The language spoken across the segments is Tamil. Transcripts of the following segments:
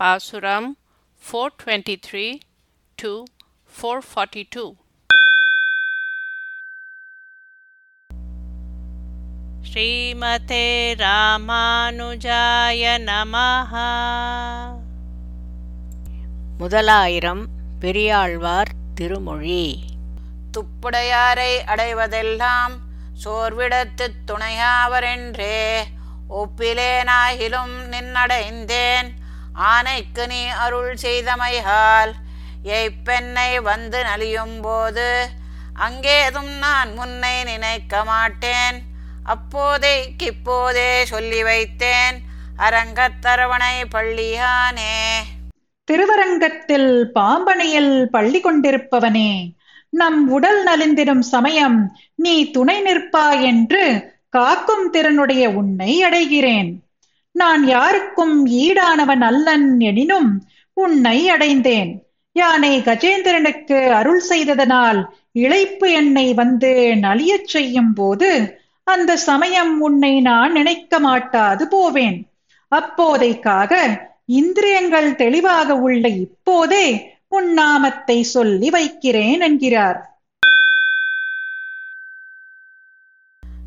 பாசுரம் four twenty three to four forty two ஸ்ரீமதே ராமானுஜாய நமஹ. முதலாயிரம் பெரியாழ்வார் திருமொழி. துப்புடையாரை அடைவதெல்லாம் சோர்விடத்துத் துணையாவரென்றே. ஒப்பிலேனாகிலும் நின்னடைந்தேன். ஆனைக்கு நீ அருள் செய்தமையால் எய்ப்பெண்ணை வந்து நலியும் போது அங்கேதும் நான் முன்னை நினைக்க மாட்டேன். அப்போதே கிப்போதே சொல்லி வைத்தேன் அரங்கத்தரவணை பள்ளியானே. திருவரங்கத்தில் பாம்பனையில் பள்ளி கொண்டிருப்பவனே நம் உடல் நலிந்திடும் சமயம் நீ துணை நிற்பாய் என்று காக்கும் திறனுடைய உன்னை அடைகிறேன். நான் யாருக்கும் ஈடானவன் அல்லன் எனினும் உன்னை அடைந்தேன். யானை கஜேந்திரனுக்கு அருள் செய்ததனால் இழைப்பு என்னை வந்து நலியச் செய்யும் போது அந்த சமயம் உன்னை நான் நினைக்க மாட்டாது போவேன். அப்போதைக்காக இந்திரியங்கள் தெளிவாக உள்ள இப்போதே உன் நாமத்தை சொல்லி வைக்கிறேன் என்கிறார்.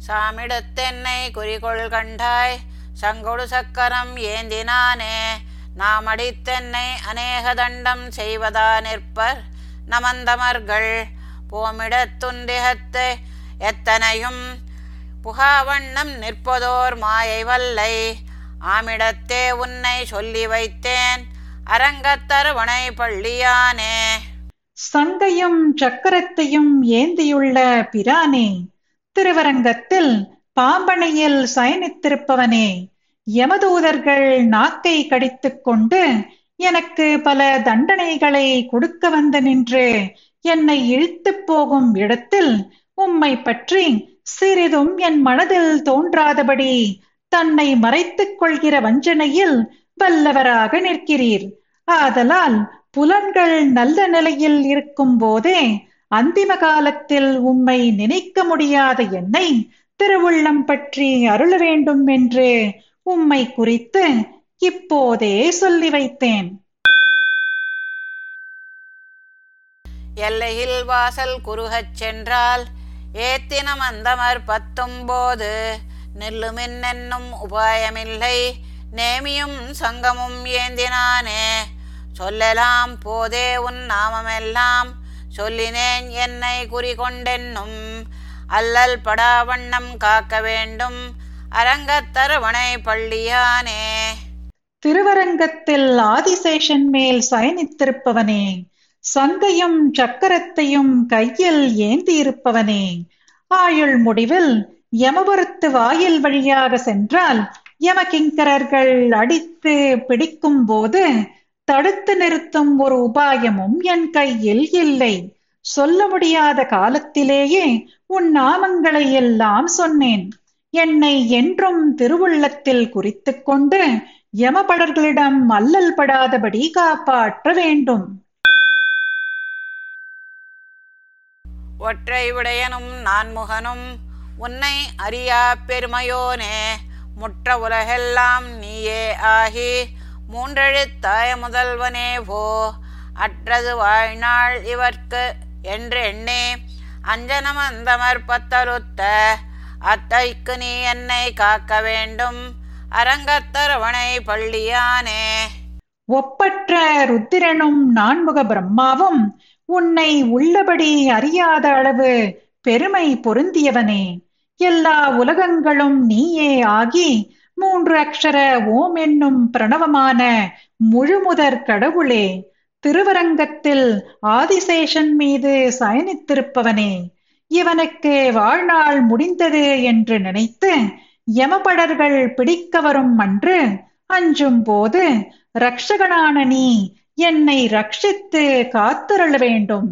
சாமிடத்தென்னை குறிகொள் கண்டாய். சங்கொடு சக்கரம் ஏந்தினானே நாம் அடித்தென்னை அநேக தண்டம் செய்வதா நிற்பர் நமந்தமர்கள். போமிடத்துந்திகத்து எத்தனையும் புகாவண்ணம் நிற்பதோர் மாயை வல்லை. ஆமிடத்தே உன்னை சொல்லி வைத்தேன் அரங்கத்தருவனை பள்ளியானே. சங்கையும் சக்கரத்தையும் ஏந்தியுள்ள பிரானே திருவரங்கத்தில் பாம்பனையில் சயனித்திருப்பவனே யமதூதர்கள் நாக்கை கடித்துக் கொண்டு எனக்கு பல தண்டனைகளை கொடுக்க வந்து நின்று என்னை இழுத்துப் போகும் இடத்தில் உம்மை பற்றி சிறிதும் என் மனதில் தோன்றாதபடி தன்னை மறைத்துக் கொள்கிற வஞ்சனையில் வல்லவராக நிற்கிறீர். ஆதலால் புலன்கள் நல்ல நிலையில் இருக்கும் போதே அந்திம காலத்தில் உம்மை நினைக்க முடியாத என்னை திருவுள்ளம் பற்றி அருள வேண்டும் என்று உம்மை குறித்து இப்போதே சொல்லி வைத்தேன். எல்லையில் வாசல் குறுகச் சென்றால் ஏத்தினம் அந்தமர் பத்தும் போது நில்லுமின்னென்னும் உபாயமில்லை நேமியும் சங்கமும் ஏந்தினானே. சொல்லலாம் போதே உன் நாமமெல்லாம் சொல்லினேன் என்னை குறிகொண்டென்னும் அல்லல் படாவண்ணம் காக்க வேண்டும். அரங்கத்தரவணை பள்ளியானே. திருவரங்கத்தில் ஆதிசேஷன் மேல் சயனித்திருப்பவனே. சங்கையும் சக்கரத்தையும் கையில் ஏந்தியிருப்பவனே. ஆயுள் முடிவில் யமபுரத்து வாயில் வழியாக சென்றால் யமகிங்கரர்கள் அடித்து பிடிக்கும் போது தடுத்து நிறுத்தும் ஒரு உபாயமும் என் கையில் இல்லை. சொல்ல முடியாத காலத்திலேயே உன் நாமங்களை எல்லாம் சொன்னேன். என்னை என்றும் திருவுள்ளத்தில் குறித்துக் கொண்டு யமபடர்களிடம் மல்லல் படாதபடி காப்பாற்ற வேண்டும். ஒற்றை உடையனும் நான்முகனும் உன்னை அறியா பெருமையோனே. முற்ற உலகெல்லாம் நீயே ஆகி மூன்றெழுத்தாய முதல்வனே போ. அற்றது வாழ்நாள் இவர்க்கு என்று எண்ணே அஞ்சனம் அந்தமர் பத்தருத்த அத்தைக்கு நீ என்னை காக்க வேண்டும் அரங்கத்தரவணை பள்ளியானே. ஒப்பற்ற ருத்திரனும் நான்முக பிரம்மாவும் உன்னை உள்ளபடி அறியாத அளவு பெருமை பொருந்தியவனே. எல்லா உலகங்களும் நீயே ஆகி மூன்று அக்ஷர ஓம் என்னும் பிரணவமான முழுமுதற் கடவுளே. திருவரங்கத்தில் ஆதிசேஷன் மீது சயனித்திருப்பவனே இவனுக்கு வாழ்நாள் முடிந்தது என்று நினைத்து யமபடர்கள் பிடிக்க வரும் அன்று அஞ்சும் போது ரக்ஷகனான நீ என்னை ரட்சித்து காத்திரள வேண்டும்.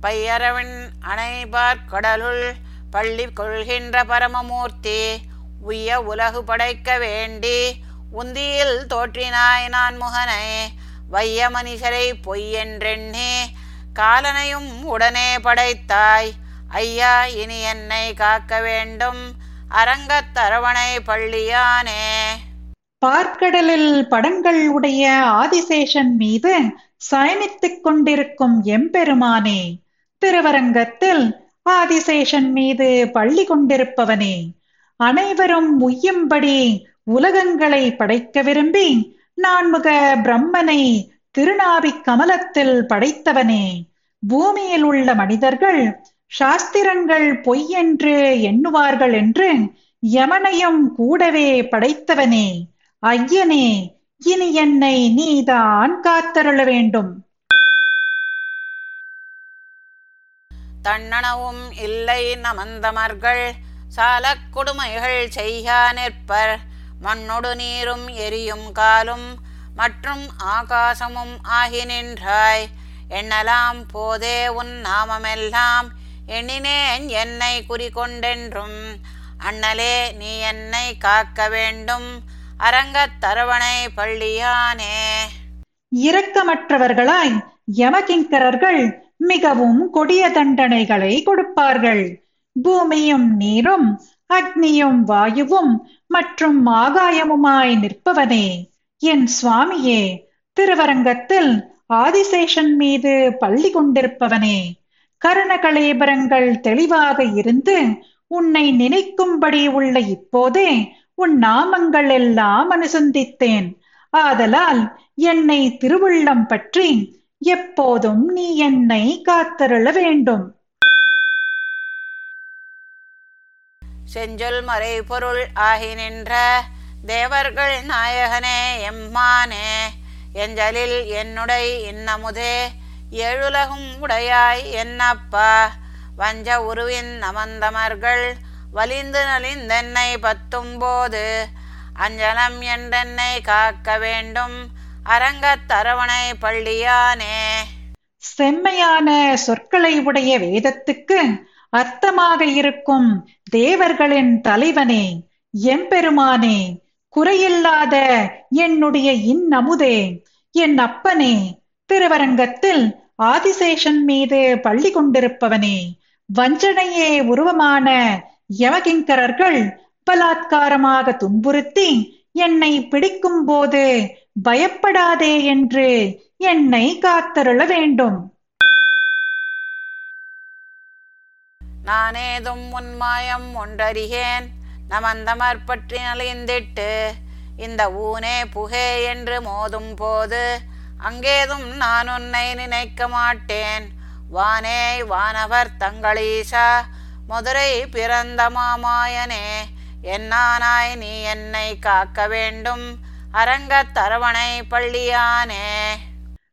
பையரவன் அணைபார் கடலுள் பள்ளி கொள்கின்ற பரமமூர்த்தி உய உலகு படைக்க வேண்டி உந்தியில் தோற்றினாய் நான் முகனே வைய மனுஷரை பொய்யென்றெண்ணே காலனையும் உடனே படைத்தாய். ஐயா இனி என்னை காக்க வேண்டும்? அரங்கத்தரவணை பள்ளியானே. பார்க்கடலில் படங்கள் உடைய ஆதிசேஷன் மீது சயனித்துக் கொண்டிருக்கும் எம்பெருமானே திருவரங்கத்தில் ஆதிசேஷன் மீது பள்ளி கொண்டிருப்பவனே அனைவரும் உய்யும்படி உலகங்களை படைக்க விரும்பி நான்முக பிரம்மனை திருநாபிக் கமலத்தில் படைத்தவனே. பூமியில் உள்ள மனிதர்கள் சாஸ்திரங்கள் பொய் என்று எண்ணுவார்கள் என்று யமனையும் கூடவே படைத்தவனே. ஐயனே இனி என்னை நீதான் காத்தருள வேண்டும். தன்னனவும் இல்லை நமந்தமர்கள் சாலக் கொடுமைகள் செய்யா நிற்பர். மண்ணொடு நீரும் எரியும் காலும் மற்றும் ஆகாசமும் ஆகி நின்றாய். எண்ணலாம் போதே உன் நாமமெல்லாம் எண்ணினேன் என்னை குறிக்கொண்டென்றும் அண்ணலே நீ என்னை காக்க வேண்டும். அரங்கத் தரவணை பள்ளியானே. இரக்கமற்றவர்களாய் யமகிங்கரர்கள் மிகவும் கொடிய தண்டனைகளை கொடுப்பார்கள். பூமியும் நீரும் அக்னியும் வாயுவும் மற்றும் ஆகாயமுமாய் நிற்பவனே. என் சுவாமியே திருவரங்கத்தில் ஆதிசேஷன் மீது பள்ளி கொண்டிருப்பவனே. கரணகலேபரங்கள் தெளிவாக இருந்து உன்னை நினைக்கும்படி உள்ள இப்போதே உன் நாமங்கள் எல்லாம் அனுசந்தித்தேன். ஆதலால் என்னை திருவுள்ளம் பற்றி எப்போதும் நீ என்னை காத்தருள வேண்டும். செஞ்சொல் மறை பொருள் ஆகி நின்ற தேவர்கள் நாயகனே எம்மானே எஞ்சலில் என்னுடை இன்னமுதே எழுலகும் உடையாய் என்னப்பா வஞ்ச உருவின் நமந்தமர்கள் வலிந்து நலிந்தென்னை பத்தும்போது அஞ்சலம் என்றென்னை காக்க வேண்டும் அரங்கத்தரவணை பள்ளியானே. செம்மையான சொற்களை உடைய வேதத்துக்கு அர்த்தமாக இருக்கும் தேவர்களின் தலைவனே எம்பெருமானே குறையில்லாத என்னுடைய இன்னமுதே என் அப்பனே திருவரங்கத்தில் ஆதிசேஷன் மீது பள்ளி கொண்டிருப்பவனே வஞ்சனையே உருவமான யமகிங்கரர்கள் பலாத்காரமாக துன்புறுத்தி என்னை பிடிக்கும் போது பயப்படாதே என்று என்னை காத்தருள வேண்டும். நானேதும் உன்மாயம் ஒன்றறிகேன் நமந்தமர் பற்றி நலிந்திட்டு இந்த ஊனே புகே என்று மோதும் போது அங்கேதும் நான் உன்னை நினைக்க மாட்டேன். வானே வானவர் தங்களீசா மதுரை பிறந்த மாமாயனே என்னானாய் நீ என்னை காக்க வேண்டும். அரங்கத் தரவணை பள்ளியானே.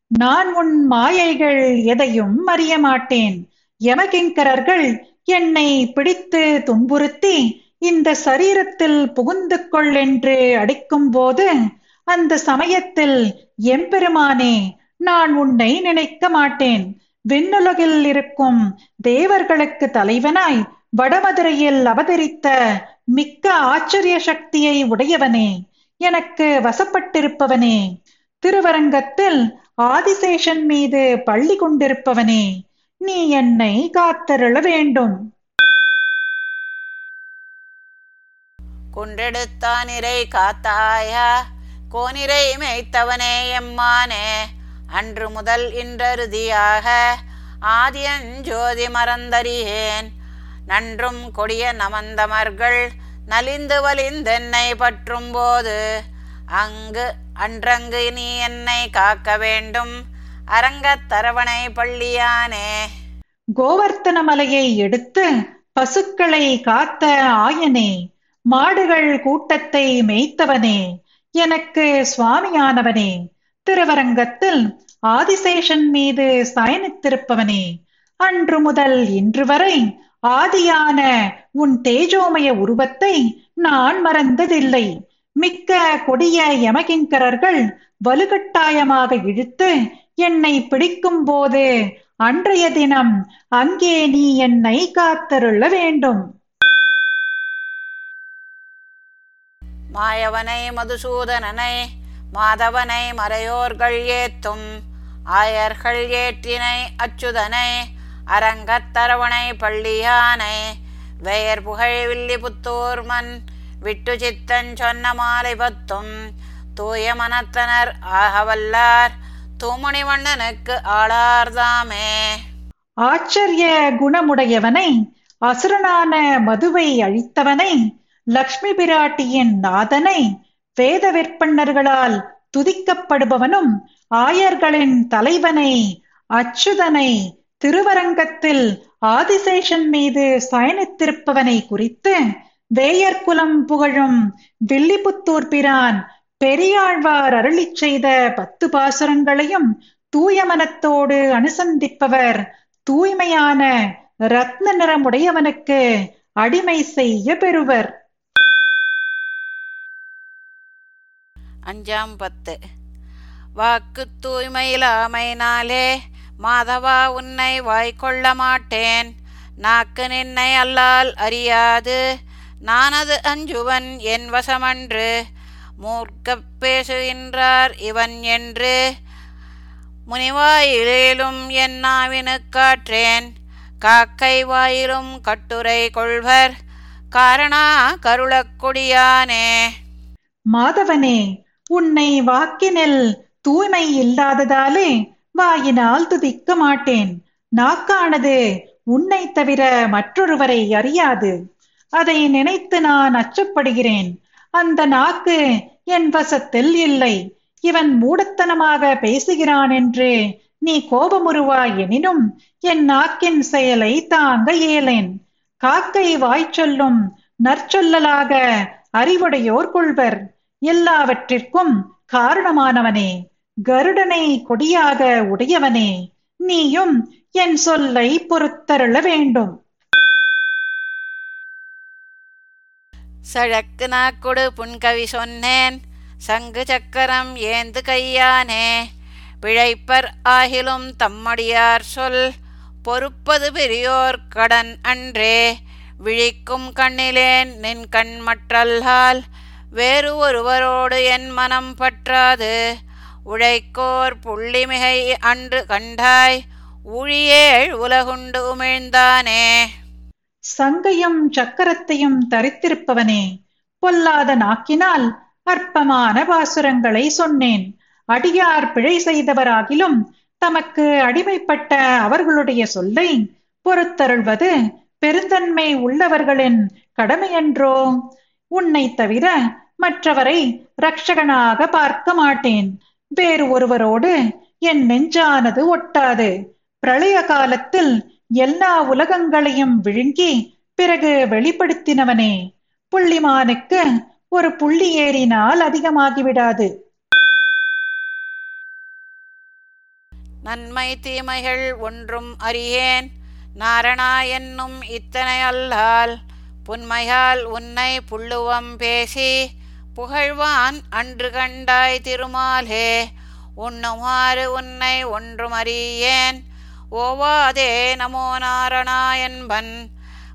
நான் உன் மாயைகள் எதையும் அறிய மாட்டேன். யமகிங்கரர்கள் என்னை பிடித்து துன்புறுத்தி இந்த சரீரத்தில் புகுந்து கொள் என்று அடிக்கும் போது அந்த சமயத்தில் எம்பெருமானே நான் உன்னை நினைக்க மாட்டேன். விண்ணுலகில் இருக்கும் தேவர்களுக்கு தலைவனாய் வடமதுரையில் அவதரித்த மிக்க ஆச்சரிய சக்தியை உடையவனே எனக்கு வசப்பட்டிருப்பவனே. திருவரங்கத்தில் ஆதிசேஷன் மீது பள்ளி கொண்டிருப்பவனே. நீ என்னை காத்தருள வேண்டும். குன்றெடுத்தானிரை காத்தாயா கோனிரை மேய்த்தவனே எம்மானே. அன்று முதல் இன்றறுதியாக ஆதியஞ்சோதி மறந்தறியேன். நன்றும் கொடிய நமந்தமர்கள் நலிந்து வலிந்தென்னை பற்றும் போது அங்கு அன்றங்கு நீ என்னை காக்க வேண்டும். அரங்கத்தரவணை பள்ளியானே. கோவர்த்தன மலையை எடுத்து பசுக்களை காத்த ஆயனே மாடுகள் கூட்டத்தை மேய்த்தவனே எனக்கு சுவாமியானவனே திருவரங்கத்தில் ஆதிசேஷன் மீது சயனித்திருப்பவனே அன்று முதல் இன்று வரை ஆதியான உன் தேஜோமய உருவத்தை நான் மறந்ததில்லை. மிக்க கொடிய யமகிங்கரர்கள் வலுக்கட்டாயமாக இழுத்து என்னை பிடிக்கும் போது அன்றைய தினம் அங்கே நீ என்னை காத்தருள வேண்டும். மாயவனை மதுசூதனனை மாதவனை மறையோர்கள் ஏத்தும் ஆயர்கள் ஏற்றினை அச்சுதனை அரங்கத்தரவணை பள்ளியானை வெயர் புகழ் வில்லி புத்தூர் மண் விட்டு சித்தன் சொன்ன மாலை பத்தும் தூய மனத்தனர் ஆகவல்லார் தூமணி வண்ணனுக்கு ஆளார்தாமே. ஆச்சரிய குணமுடையவனை அசுரனான மதுவை அழித்தவனை லக்ஷ்மி பிராட்டியின் நாதனை வேத விற்பன்னர்களால் துதிக்கப்படுபவனும் ஆயர்களின் தலைவனை அச்சுதனை திருவரங்கத்தில் ஆதிசேஷன் மீது சயனித்திருப்பவனை குறித்து வேயர்குலம் புகழும் வில்லிபுத்தூர் பிரான் பெரியாழ்வார் அருளிச் செய்த பத்து பாசுரங்களையும் தூய மனத்தோடு அனுசந்திப்பவர் தூய்மையான ரத்ன நிறமுடையவனுக்கு அடிமை செய்ய பெறுவர். அஞ்சாம் பத்து. வாக்கு தூய்மையிலாமைனாலே மாதவா உன்னை வாய்க்கொள்ள மாட்டேன். நாக்கு நின்னை அல்லால் அறியாது. நானது அஞ்சுவன் என் வசமன்று. மூர்க்கப் பேசுகின்றார் இவன் என்று. முனிவாயிலும் என் நாவினுக்காற்றேன் காக்கை வாயிலும் கட்டுரை கொள்வர். காரணா கருளக்குடியானே மாதவனே உன்னை வாக்கினில் தூய்மை இல்லாததாலே வாயினால் துதிக்க மாட்டேன். நாக்கானது உன்னை தவிர மற்றொருவரை அறியாது. அதை நினைத்து நான் அச்சப்படுகிறேன். அந்த நாக்கு என் வசத்தில் இல்லை. இவன் மூடத்தனமாக பேசுகிறான் என்று நீ கோபமுறுவாய் எனினும் என் நாக்கின் செயலை தாங்க இயலேன் காக்கை வாய் சொல்லும் நற்சொல்லலாக அறிவுடையோர் கொள்வர். எல்லாவற்றிற்கும் காரணமானவனே. கருடனை கொடியாக உடையவனே. நீயும் என் சொல்லை பொறுத்தருள வேண்டும். சழக்கு நாக்குடு புன்கவி சொன்னேன் சங்கு சக்கரம் ஏந்து கையானே. பிழைப்பர் ஆகிலும் தம்மடியார் சொல் பொறுப்பது பெரியோர் கடன் அன்றே. விழிக்கும் கண்ணிலேன் நின் கண் மற்றல்லால் வேறு ஒருவரோடு என் மனம் பற்றாது. உழைக்கோர் புள்ளிமிகை அன்று கண்டாய் ஊழியேழ் உலகுண்டு உமிழ்ந்தானே. சங்கையும் சக்கரத்தையும் தரித்திருப்பவனே பொல்லாத நாக்கினால் அற்பமான பாசுரங்களை சொன்னேன். அடியார் பிழை செய்தவராகிலும் தமக்கு அடிமைப்பட்ட அவர்களுடைய சொல்லை பொறுத்தருள்வது பெருந்தன்மை உள்ளவர்களின் கடமையன்றோ? உன்னை தவிர மற்றவரை ரட்சகனாக பார்க்க மாட்டேன். வேறு ஒருவரோடு என் நெஞ்சானது ஒட்டாது. பிரளய காலத்தில் எல்லா உலகங்களையும் விழுங்கி பிறகு வெளிப்படுத்தினவனே. புள்ளிமானுக்கு ஒரு புள்ளி ஏறினால் அதிகமாகிவிடாது. நன்மை தீமைகள் ஒன்றும் அறியேன். நாரணா என்னும் இத்தனை அல்லால் புன்மையால் உன்னை புள்ளுவம் பேசி புகழ்வான் அன்று கண்டாய் திருமாலே. உண்ணுமாறு உன்னை ஒன்றும் அறியேன். ஓவாதே நமோ நாரணா என்பன்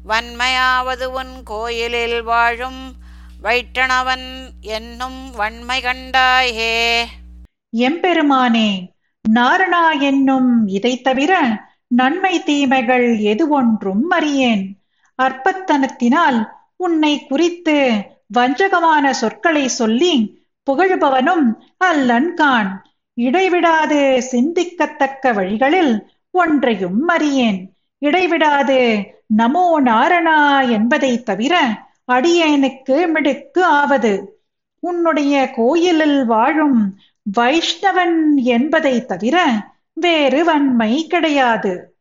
வன்மையாவது உன் கோயிலில் வாழும் வைட்டணவன் என்னும் வன்மை கண்டாயே எம்பெருமானே நாரணா என்னும் இதை தவிர நன்மை தீமைகள் எது ஒன்றும் அறியேன். அற்பத்தனத்தினால் உன்னை குறித்து வஞ்சகமான சொற்களை சொல்லி புகழுபவனும் அல்லன்கான் இடைவிடாது சிந்திக்கத்தக்க வழிகளில் ஒன்றையும் அறியேன். இடைவிடாது. நமோ நாரணா என்பதை தவிர அடியேனுக்கு மிடுக்கு ஆவது. உன்னுடைய கோயிலில் வாழும் வைஷ்ணவன் என்பதை தவிர வேறு வன்மை கிடையாது.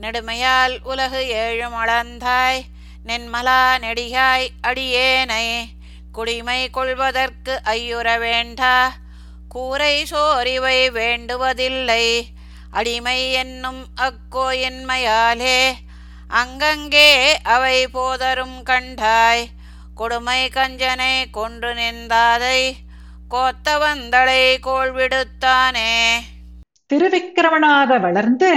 நெடுமையால் உலகு ஏழும் அளந்தாய். நென்மலா நெடியாய் அடியேனை. குடிமை கொள்வதற்கு ஐயுற வேண்டா. கூரை சோரிவை வேண்டுவதில்லை. அடிமை என்னும் அக்கோயின்மையாலே அங்கங்கே அவை போதரும் கண்டாய். கொடுமை கஞ்சனை கொன்று நின்றாதை கோத்த வந்தளை கோள் விடுத்தானே. திருவிக்கிரமனாக வளர்ந்து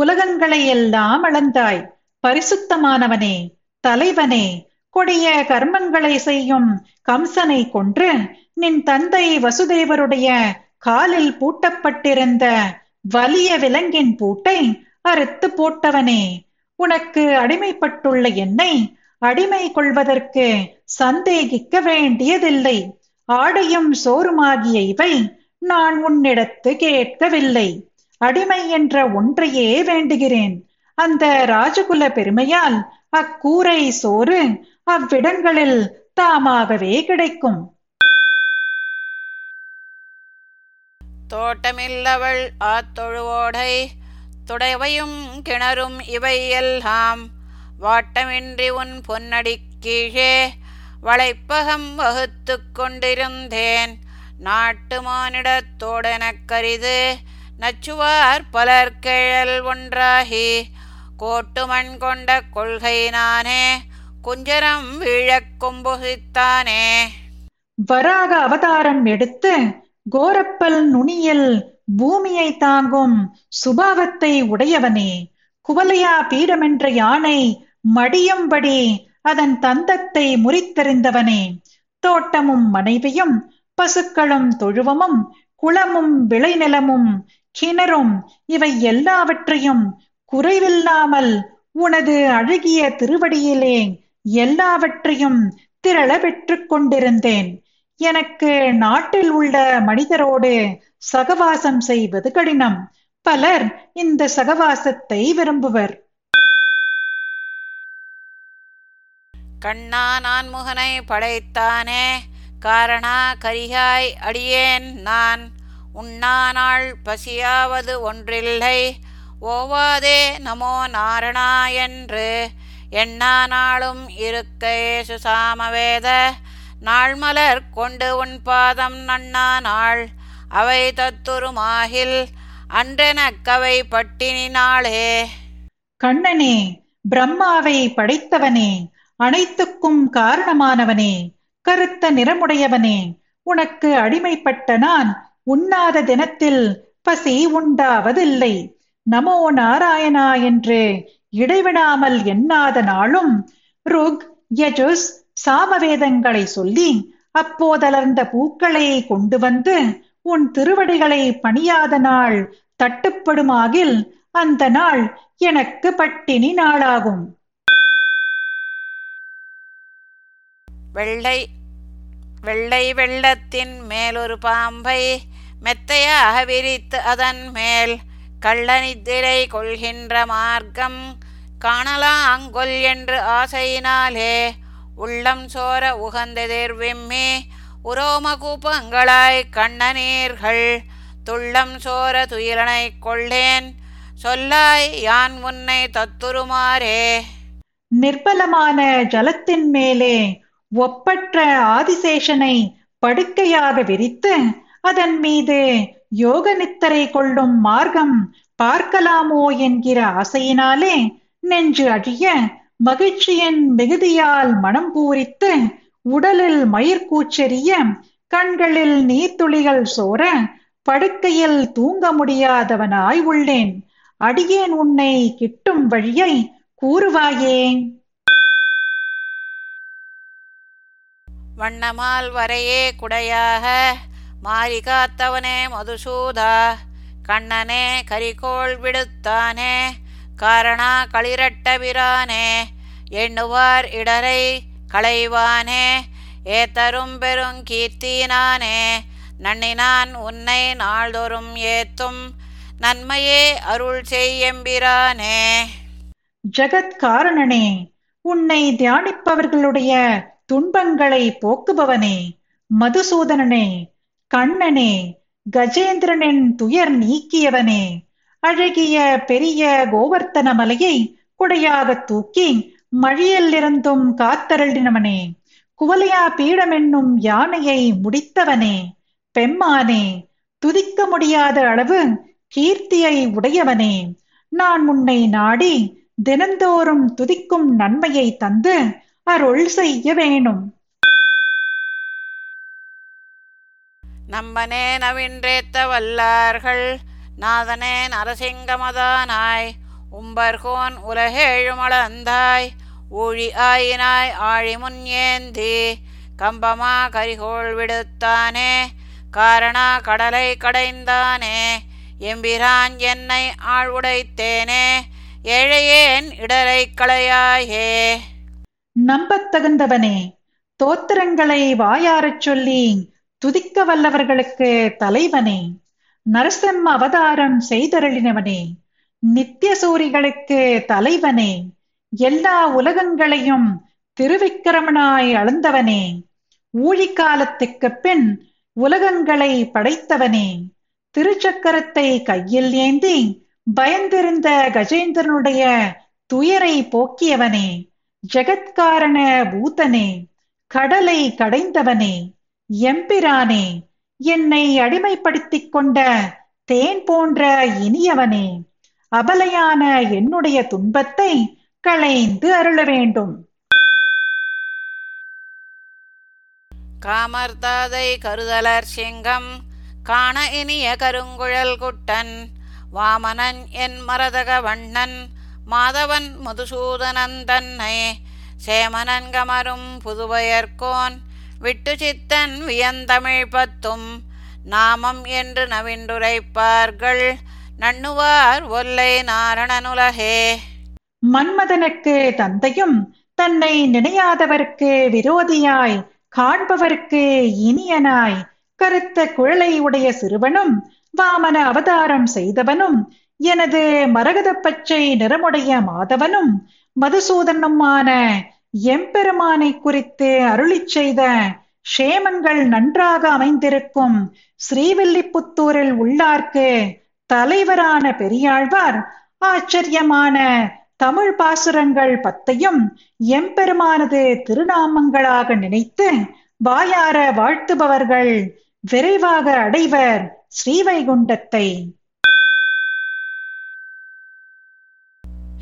உலகங்களை எல்லாம் அளந்தாய். பரிசுத்தமானவனே தலைவனே கொடிய கர்மங்களை செய்யும் கம்சனை கொன்று நின் தந்தை வசுதேவருடைய காலில் பூட்டப்பட்டிருந்த வலிய விலங்கின் பூட்டை அறுத்து போட்டவனே உனக்கு அடிமைப்பட்டுள்ள என்னை அடிமை கொள்வதற்கு சந்தேகிக்க வேண்டியதில்லை. ஆடையும் சோறுமாகிய இவை நான் உன்னிடத்து கேட்கவில்லை. அடிமை என்ற ஒன்றையே வேண்டுகிறேன். அந்த ராஜகுல பெருமையால் அக்கூரை சோறு அவ்விடங்களில் தாமாகவே கிடைக்கும். தோட்டமில்லவள் ஆத்தொழுவோடை துடைவையும் கிணறும் இவை எல்லாம் வாட்டமின்றி உன் பொன்னடி கீழே வளைப்பகம் வகுத்து கொண்டிருந்தேன். நாட்டு மானிடத்தோடெனக் கரிது நச்சுவார் பலர் கிழல் ஒன்றாகி கோட்டு மண் கொண்ட கொள்கை நானே குஞ்சரம் வீழக் கொம்புகித்தானே. வராக அவதாரம் எடுத்து கோரப்பல் நுனியில் பூமியை தாங்கும் சுபாவத்தை உடையவனே. குவலையா பீடமென்ற யானை மடியும்படி அதன் தந்தத்தை முறித்தெறிந்தவனே. தோட்டமும் மனைவியும் பசுக்களும் தொழுவமும் குளமும் விளைநிலமும் கிணறும் இவை எல்லாவற்றையும் குறைவில்லாமல் உனது அழகிய திருவடியிலே எல்லாவற்றையும் திரள பெற்றுக் கொண்டிருந்தேன். எனக்கு நாட்டில் உள்ள மனிதரோடு சகவாசம் செய்வது கடினம். பலர் இந்த சகவாசத்தை விரும்புவர். கண்ணா நான் முகனை படைத்தானே காரணா கரிகாய் அடியேன் நான். உண்ணானாள் பசியாவது ஒன்றில்லை ஓவாதே நமோ நாரணா என்று. எண்ணா நாளும் சுசாமவேத சாமவேத நாள்மலர் கொண்டு உன் பாதம் நன்னா நாள். அவை தத்துருமாகில் அன்றெனக்கவை பட்டினி நாளே. கண்ணனே பிரம்மாவை படைத்தவனே அனைத்துக்கும் காரணமானவனே கருத்த நிறமுடையவனே உனக்கு அடிமைப்பட்ட நான் உண்ணாத தினத்தில் பசி உண்டாவதில்லை. நமோ நாராயணா என்று இடைவிடாமல் எண்ணாத நாளும் ருக் யஜுஸ் சாமவேதங்களை சொல்லி அப்போதலர்ந்த பூக்களை கொண்டு வந்து உன் திருவடிகளை பணியாத நாள் தட்டுப்படுமாகில் அந்த நாள் எனக்கு பட்டினி நாளாகும். வெள்ளை வெள்ளை வெள்ளத்தின் மேலொரு பாம்பை மெத்தையாக விரித்து அதன் மேல் கள்ளநித்திரை கொள்கின்ற மார்க்கம் காணலாங்கொல் என்று ஆசையினாலே உள்ளம் சோர உகந்ததேர் விம்மி. உரோம கூப்பங்களாய் கண்ணநீர்கள் துள்ளம் சோர துயிலனை கொள்ளேன். சொல்லாய் யான் உன்னை தத்துருமாறே. நிர்பலமான ஜலத்தின் மேலே ஒப்பற்ற ஆதிசேஷனை படுக்கையாக விரித்து அதன் மீது யோக நித்தரை கொள்ளும் மார்க்கம் பார்க்கலாமோ என்கிற ஆசையினாலே நெஞ்சு அழிய மகிழ்ச்சியின் மிகுதியால் மனம் பூரித்து உடலில் மயிர்கூச்செறிய கண்களில் நீர்த்துளிகள் சோர படுக்கையில் தூங்க முடியாதவனாய் உள்ளேன். அடியேன் உன்னை கிட்டும் வழியை கூறுவாயே. வண்ணமால் வரையே குடையாக மாறி காத்தவனே மதுசூதா கண்ணனே கரிகோள் விடுத்தானே. காரணா களிரட்டபிரானே எண்ணுவார் இடரை களைவானே ஏத்தரும் பெரும் கீர்த்தினானே நன்னினான் உன்னை நாள்தோறும் ஏத்தும் நன்மையே அருள் செய்யம்பிரானே ஜகத் காரணனே உன்னை தியானிப்பவர்களுடைய துன்பங்களை போக்குபவனே மதுசூதனனே கண்ணனே கஜேந்திரனின் துயர் நீக்கியவனே. அழகிய பெரிய கோவர்த்தன மலையை குடையாக தூக்கி மழியிலிருந்தும் காத்தருளினவனே குவலையா பீடம் என்னும் யானையை முடித்தவனே. பெம்மானே துதிக்க முடியாத அளவு கீர்த்தியை உடையவனே. நான் உன்னை நாடி தினந்தோறும் துதிக்கும் நன்மையை தந்து அருள் செய்ய வேணும். நம்பனே நவின்றேத்த வல்லார்கள். நாதனே நரசிங்கமதானாய் உம்பர்கோன் உலகேழுமளந்தாய் ஊழி ஆயினாய் ஆழி முன் ஏந்தி கம்பமா கரிகோள் விடுத்தானே காரணா கடலை கடைந்தானே எம்பிரான் என்னை ஆழ்வுடைத்தேனே ஏழையேன் இடரை களையாயே. நம்பத்தகுந்தவனே தோத்திரங்களை வாயாரச் சொல்லி துதிக்க வல்லவர்களுக்கு தலைவனே. நரசிம்ம அவதாரம் செய்தருளினவனே நித்திய சூரிகளுக்கு தலைவனே எல்லா உலகங்களையும் திருவிக்கிரமனாய் அளந்தவனே ஊழிக்காலத்துக்கு பின் உலகங்களை படைத்தவனே திருச்சக்கரத்தை கையில் ஏந்தி பயந்திருந்த கஜேந்திரனுடைய துயரை போக்கியவனே ஜெகத்காரண பூதனே கடலை கடைந்தவனே எம்பிரானே என்னை அடிமைப்படுத்திக் கொண்ட தேன் போன்ற இனியவனே அபலையான என்னுடைய துன்பத்தை களைந்து அருள வேண்டும் காமர்தாதை கருதலர் சிங்கம் காண இனிய கருங்குழல் குட்டன் வாமனன் என் மரதக வண்ணன் மாதவன் மதுசூதனன் தன்னை சேமனன் கமரும் புதுவயர்கோன் விட்டு சித்தன் வியந்தமிழ் பத்தும் நாமம் என்று நவின்றுரைப்பார்கள். நண்ணுவார் ஒல்லை நாரணனுலகே. மன்மதனுக்கு தந்தையும் தன்னை நினையாதவர்க்கு விரோதியாய் காண்பவர்க்கு இனியனாய் கருத்த குழலை உடைய சிறுவனும் வாமன அவதாரம் செய்தவனும் எனது மரகத பச்சை நிறமுடைய மாதவனும் மதுசூதனுமான எம்பெருமானை குறித்து அருளிச் செய்த க்ஷேமங்கள் நன்றாக அமைந்திருக்கும் ஸ்ரீவில்லிபுத்தூரில் உள்ளார்க்கு தலைவரான பெரியாழ்வார் ஆச்சரியமான தமிழ் பாசுரங்கள் பத்தையும் எம்பெருமானது திருநாமங்களாக நினைத்து வாயார வாழ்த்துபவர்கள் விரைவாக அடைவர் ஸ்ரீவைகுண்டத்தை.